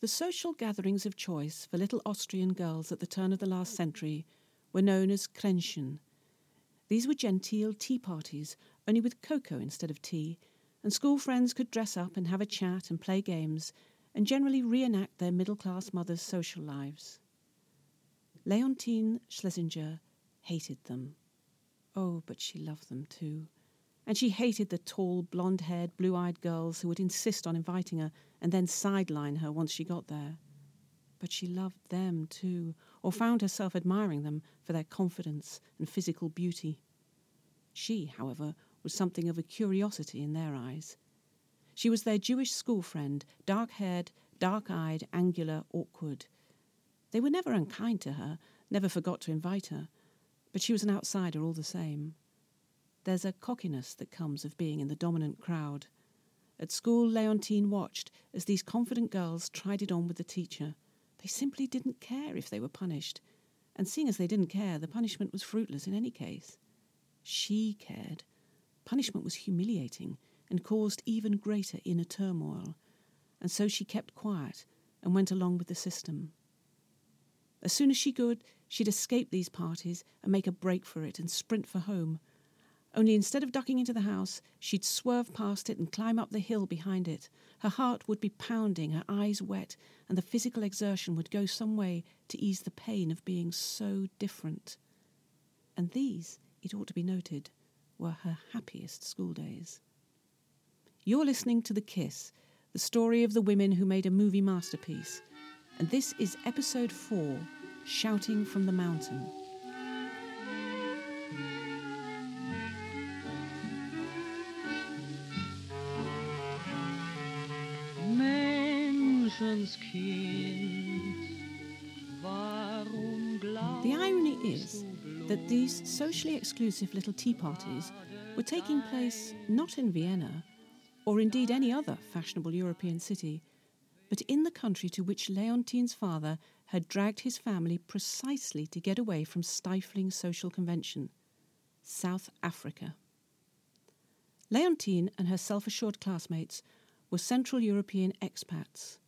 The social gatherings of choice for little Austrian girls at the turn of the last century were known as Kränzchen. These were genteel tea parties, only with cocoa instead of tea, and school friends could dress up and have a chat and play games, and generally reenact their middle class mothers' social lives. Leontine Schlesinger hated them. Oh, but she loved them too. And she hated the tall, blonde haired, blue eyed girls who would insist on inviting her and then sideline her once she got there. But she loved them too, or found herself admiring them for their confidence and physical beauty. She, however, was something of a curiosity in their eyes. She was their Jewish school friend, dark haired, dark eyed, angular, awkward. They were never unkind to her, never forgot to invite her, but she was an outsider all the same. There's a cockiness that comes of being in the dominant crowd. At school, Leontine watched as these confident girls tried it on with the teacher. They simply didn't care if they were punished, and seeing as they didn't care, the punishment was fruitless in any case. She cared. Punishment was humiliating and caused even greater inner turmoil, and so she kept quiet and went along with the system. As soon as she could, she'd escape these parties and make a break for it and sprint for home. Only instead of ducking into the house, she'd swerve past it and climb up the hill behind it. Her heart would be pounding, her eyes wet, and the physical exertion would go some way to ease the pain of being so different. And these, it ought to be noted, were her happiest school days. You're listening to The Kiss, the story of the women who made a movie masterpiece, and this is episode 4 Shouting from the Mountain. The irony is that these socially exclusive little tea parties were taking place not in Vienna, or indeed any other fashionable European city, but in the country to which Leontine's father had dragged his family precisely to get away from stifling social convention South Africa. Leontine and her self assured classmates were Central European expats,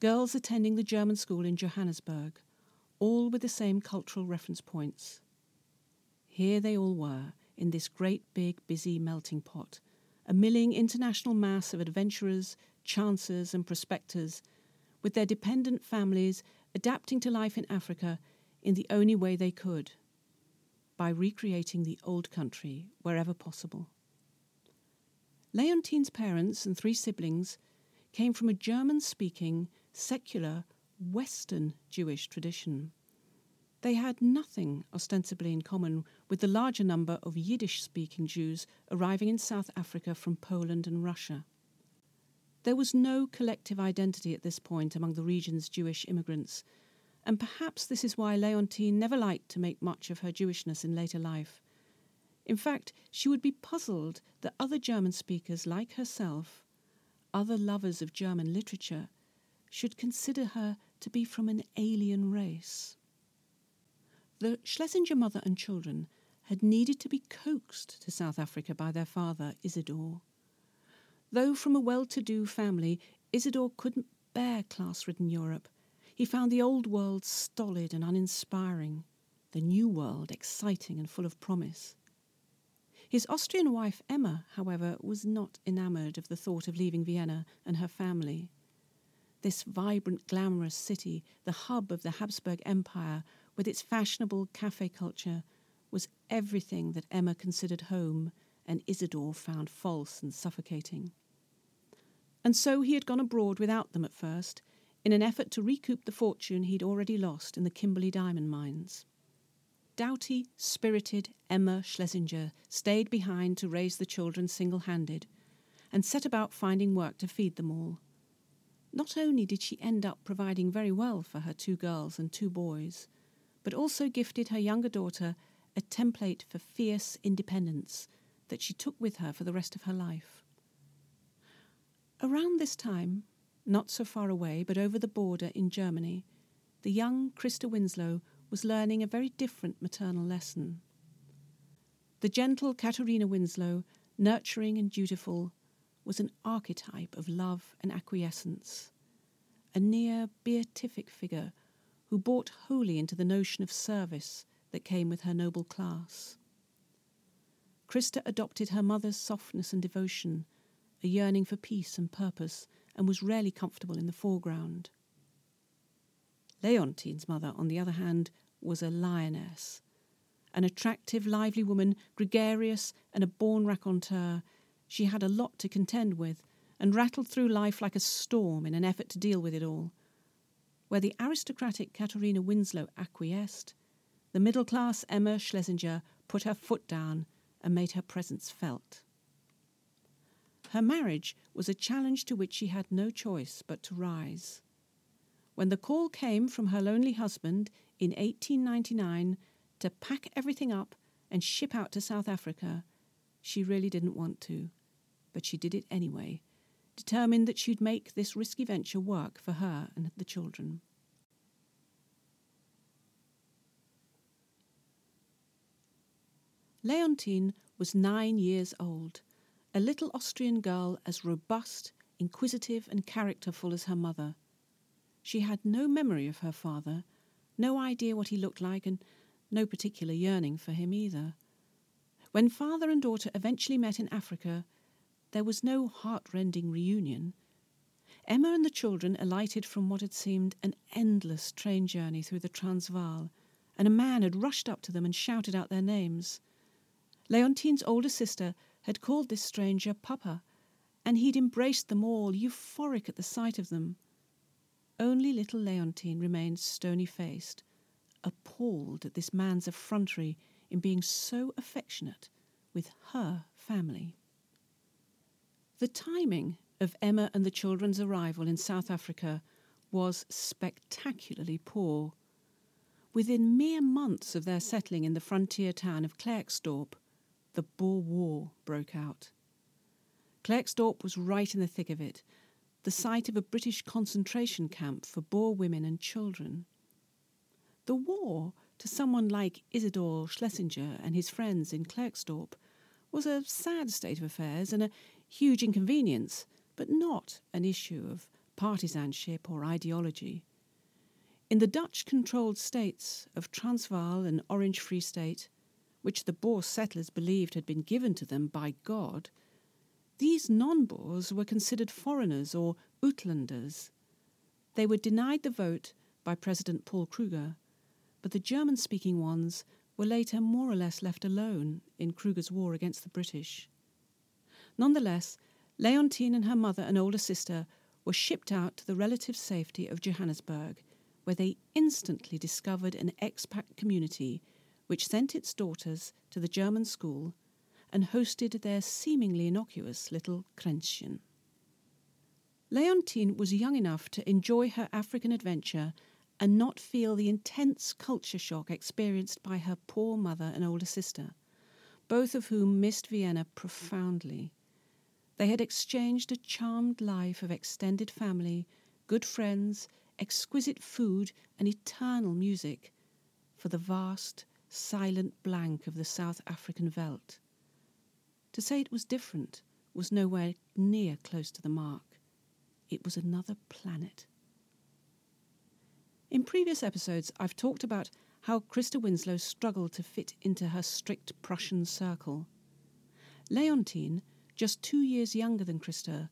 girls attending the German school in Johannesburg, all with the same cultural reference points. Here they all were, in this great big busy melting pot, a milling international mass of adventurers, chancers, and prospectors, with their dependent families adapting to life in Africa in the only way they could by recreating the old country wherever possible. Leontine's parents and three siblings came from a German speaking, secular, Western Jewish tradition. They had nothing ostensibly in common with the larger number of Yiddish speaking Jews arriving in South Africa from Poland and Russia. There was no collective identity at this point among the region's Jewish immigrants, and perhaps this is why Leontine never liked to make much of her Jewishness in later life. In fact, she would be puzzled that other German speakers like herself, other lovers of German literature, should consider her to be from an alien race. The Schlesinger mother and children had needed to be coaxed to South Africa by their father, Isidor. Though from a well to do family, Isidor couldn't bear class ridden Europe. He found the old world stolid and uninspiring, the new world exciting and full of promise. His Austrian wife, Emma, however, was not enamoured of the thought of leaving Vienna and her family. This vibrant, glamorous city, the hub of the Habsburg Empire, with its fashionable cafe culture, was everything that Emma considered home and Isidor found false and suffocating. And so he had gone abroad without them at first, in an effort to recoup the fortune he'd already lost in the Kimberley diamond mines. Doughty, spirited Emma Schlesinger stayed behind to raise the children single handed and set about finding work to feed them all. Not only did she end up providing very well for her two girls and two boys, but also gifted her younger daughter a template for fierce independence that she took with her for the rest of her life. Around this time, not so far away, but over the border in Germany, the young Christa Winsloe was learning a very different maternal lesson. The gentle Katharina Winsloe, nurturing and dutiful, was an archetype of love and acquiescence, a near beatific figure who bought wholly into the notion of service that came with her noble class. Christa adopted her mother's softness and devotion, a yearning for peace and purpose, and was rarely comfortable in the foreground. Leontine's mother, on the other hand, was a lioness. An attractive, lively woman, gregarious and a born raconteur, she had a lot to contend with and rattled through life like a storm in an effort to deal with it all. Where the aristocratic Katharina Winsloe acquiesced, the middle class Emma Schlesinger put her foot down and made her presence felt. Her marriage was a challenge to which she had no choice but to rise. When the call came from her lonely husband in 1899 to pack everything up and ship out to South Africa, she really didn't want to, but she did it anyway, determined that she'd make this risky venture work for her and the children. Leontine was nine years old, a little Austrian girl as robust, inquisitive, and characterful as her mother. She had no memory of her father, no idea what he looked like, and no particular yearning for him either. When father and daughter eventually met in Africa, there was no heartrending reunion. Emma and the children alighted from what had seemed an endless train journey through the Transvaal, and a man had rushed up to them and shouted out their names. Leontine's older sister had called this stranger Papa, and he'd embraced them all, euphoric at the sight of them. Only little Leontine remained stony faced, appalled at this man's effrontery in being so affectionate with her family. The timing of Emma and the children's arrival in South Africa was spectacularly poor. Within mere months of their settling in the frontier town of Klerksdorp, the Boer War broke out. Klerksdorp was right in the thick of it, the site of a British concentration camp for Boer women and children. The war, to someone like Isidor Schlesinger and his friends in Klerksdorp, was a sad state of affairs and a huge inconvenience, but not an issue of partisanship or ideology. In the Dutch controlled states of Transvaal and Orange Free State, which the Boer settlers believed had been given to them by God, these non Boers were considered foreigners or Uitlanders. They were denied the vote by President Paul Kruger, but the German speaking ones were later more or less left alone in Kruger's war against the British. Nonetheless, Leontine and her mother and older sister were shipped out to the relative safety of Johannesburg, where they instantly discovered an expat community which sent its daughters to the German school and hosted their seemingly innocuous little Kränzchen. Leontine was young enough to enjoy her African adventure and not feel the intense culture shock experienced by her poor mother and older sister, both of whom missed Vienna profoundly. They had exchanged a charmed life of extended family, good friends, exquisite food, and eternal music for the vast, silent blank of the South African veldt. To say it was different was nowhere near close to the mark. It was another planet. In previous episodes, I've talked about how Christa Winsloe struggled to fit into her strict Prussian circle. Leontine, just two years younger than Christa,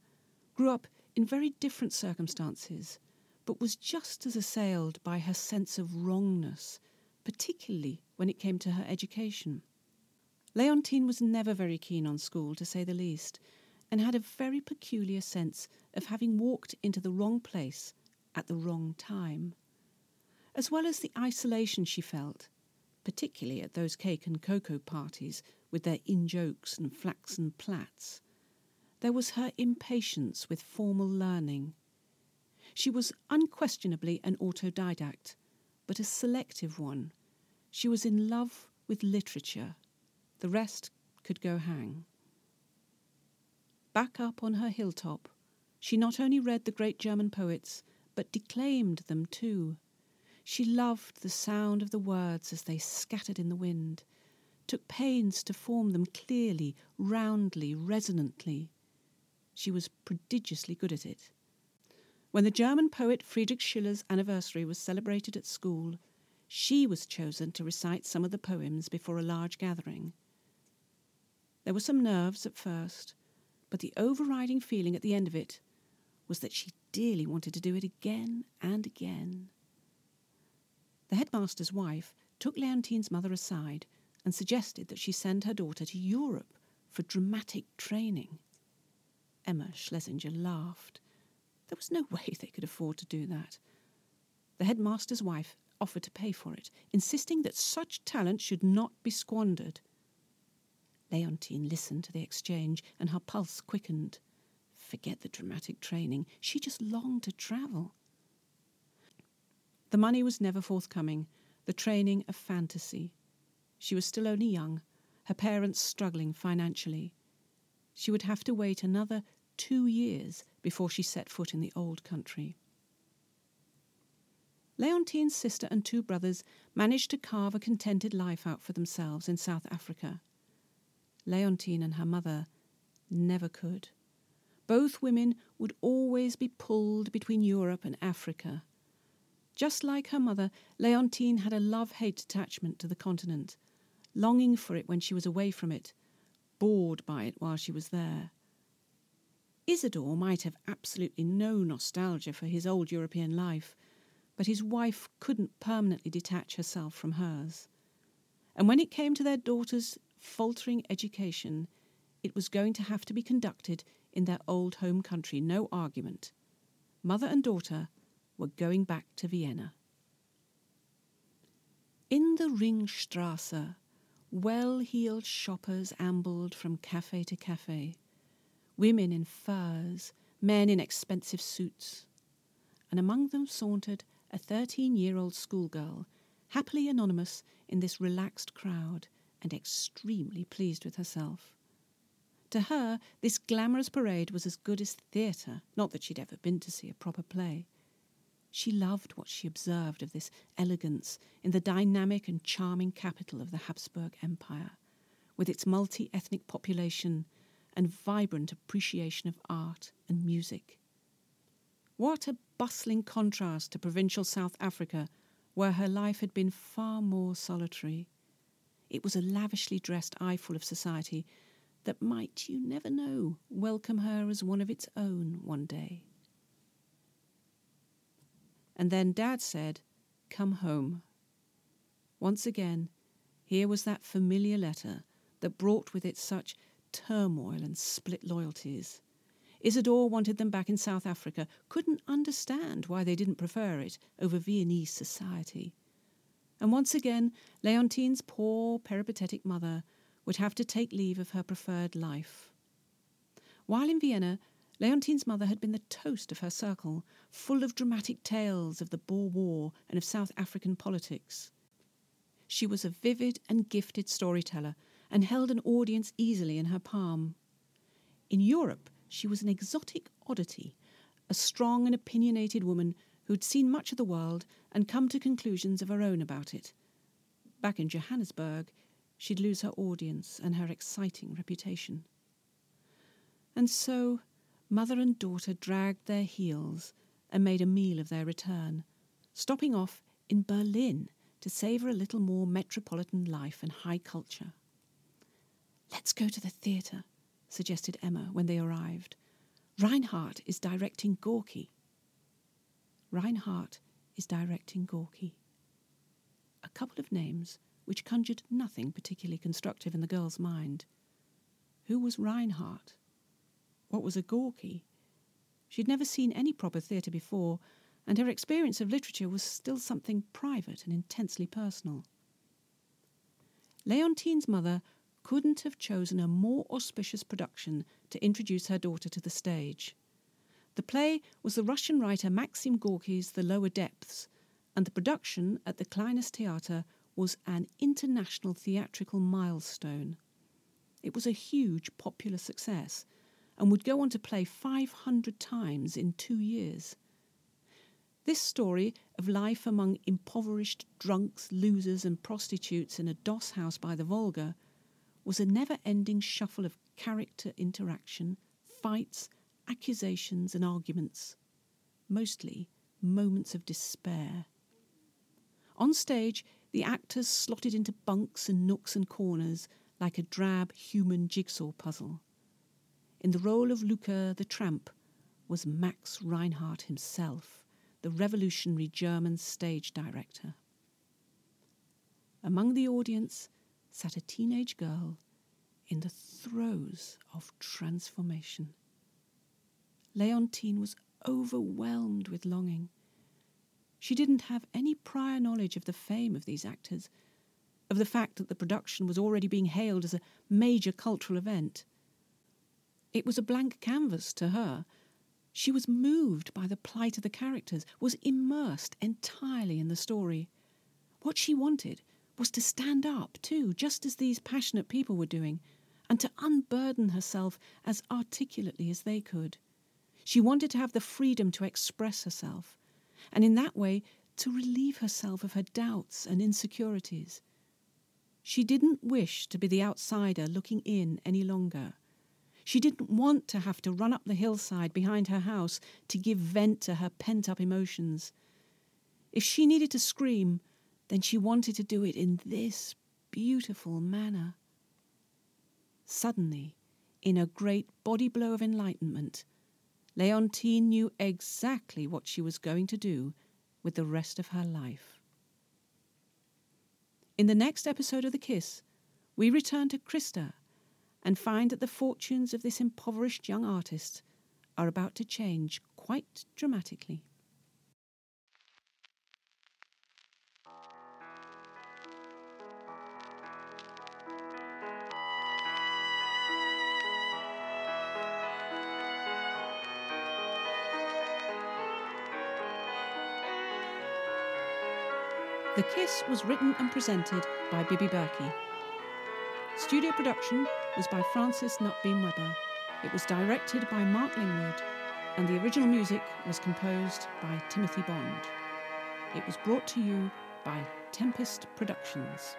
grew up in very different circumstances, but was just as assailed by her sense of wrongness, particularly when it came to her education. Leontine was never very keen on school, to say the least, and had a very peculiar sense of having walked into the wrong place at the wrong time. As well as the isolation she felt, particularly at those cake and cocoa parties with their in jokes and flaxen plaits, there was her impatience with formal learning. She was unquestionably an autodidact, but a selective one. She was in love with literature the rest could go hang. Back up on her hilltop, she not only read the great German poets, but declaimed them too. She loved the sound of the words as they scattered in the wind, took pains to form them clearly, roundly, resonantly. She was prodigiously good at it. When the German poet Friedrich Schiller's anniversary was celebrated at school, she was chosen to recite some of the poems before a large gathering. There were some nerves at first, but the overriding feeling at the end of it was that she dearly wanted to do it again and again. The headmaster's wife took Leontine's mother aside and suggested that she send her daughter to Europe for dramatic training. Emma Schlesinger laughed. There was no way they could afford to do that. The headmaster's wife offered to pay for it, insisting that such talent should not be squandered. Leontine listened to the exchange, and her pulse quickened. Forget the dramatic training. She just longed to travel. The money was never forthcoming, the training a fantasy. She was still only young, her parents struggling financially. She would have to wait another two years before she set foot in the old country. Leontine's sister and two brothers managed to carve a contented life out for themselves in South Africa. Leontine and her mother never could. Both women would always be pulled between Europe and Africa. Just like her mother, Leontine had a love hate attachment to the continent, longing for it when she was away from it, bored by it while she was there. Isidore might have absolutely no nostalgia for his old European life, but his wife couldn't permanently detach herself from hers. And when it came to their daughter's faltering education, it was going to have to be conducted in their old home country, no argument. Mother and daughter were going back to Vienna. In the Ringstrasse, well heeled shoppers ambled from cafe to cafe, women in furs, men in expensive suits, and among them sauntered a thirteen year old schoolgirl, happily anonymous in this relaxed crowd and extremely pleased with herself. To her, this glamorous parade was as good as theatre, not that she'd ever been to see a proper play. She loved what she observed of this elegance in the dynamic and charming capital of the Habsburg Empire, with its multi ethnic population and vibrant appreciation of art and music. What a bustling contrast to provincial South Africa, where her life had been far more solitary. It was a lavishly dressed eyeful of society that might, you never know, welcome her as one of its own one day. And then Dad said, Come home. Once again, here was that familiar letter that brought with it such turmoil and split loyalties. Isidore wanted them back in South Africa, couldn't understand why they didn't prefer it over Viennese society. And once again, Leontine's poor peripatetic mother would have to take leave of her preferred life. While in Vienna, Leontine's mother had been the toast of her circle, full of dramatic tales of the Boer War and of South African politics. She was a vivid and gifted storyteller and held an audience easily in her palm. In Europe, she was an exotic oddity, a strong and opinionated woman who'd seen much of the world and come to conclusions of her own about it. Back in Johannesburg, she'd lose her audience and her exciting reputation. And so, mother and daughter dragged their heels and made a meal of their return, stopping off in Berlin to savour a little more metropolitan life and high culture. Let's go to the theatre, suggested Emma when they arrived. Reinhardt is directing Gorky. Reinhardt is directing Gorky. A couple of names which conjured nothing particularly constructive in the girl's mind. Who was Reinhardt? What was a Gorky? She'd never seen any proper theatre before, and her experience of literature was still something private and intensely personal. Leontine's mother couldn't have chosen a more auspicious production to introduce her daughter to the stage. The play was the Russian writer Maxim Gorky's The Lower Depths, and the production at the Kleines Theater was an international theatrical milestone. It was a huge popular success and would go on to play 500 times in two years. This story of life among impoverished drunks, losers, and prostitutes in a doss house by the Volga was a never ending shuffle of character interaction, fights, accusations, and arguments. mostly moments of despair. On stage, the actors slotted into bunks and nooks and corners like a drab human jigsaw puzzle. In the role of Luca the Tramp was Max Reinhardt himself, the revolutionary German stage director. Among the audience sat a teenage girl in the throes of transformation. Leontine was overwhelmed with longing. She didn't have any prior knowledge of the fame of these actors, of the fact that the production was already being hailed as a major cultural event. It was a blank canvas to her. She was moved by the plight of the characters, was immersed entirely in the story. What she wanted was to stand up, too, just as these passionate people were doing, and to unburden herself as articulately as they could. She wanted to have the freedom to express herself, and in that way to relieve herself of her doubts and insecurities. She didn't wish to be the outsider looking in any longer. She didn't want to have to run up the hillside behind her house to give vent to her pent up emotions. If she needed to scream, then she wanted to do it in this beautiful manner. Suddenly, in a great body blow of enlightenment, Leontine knew exactly what she was going to do with the rest of her life. In the next episode of The Kiss, we return to Christa and find that the fortunes of this impoverished young artist are about to change quite dramatically. The Kiss was written and presented by Bibi Berki. Studio production was by Francis Nutbeam Webber. It was directed by Mark Lingwood, and the original music was composed by Timothy Bond. It was brought to you by Tempest Productions.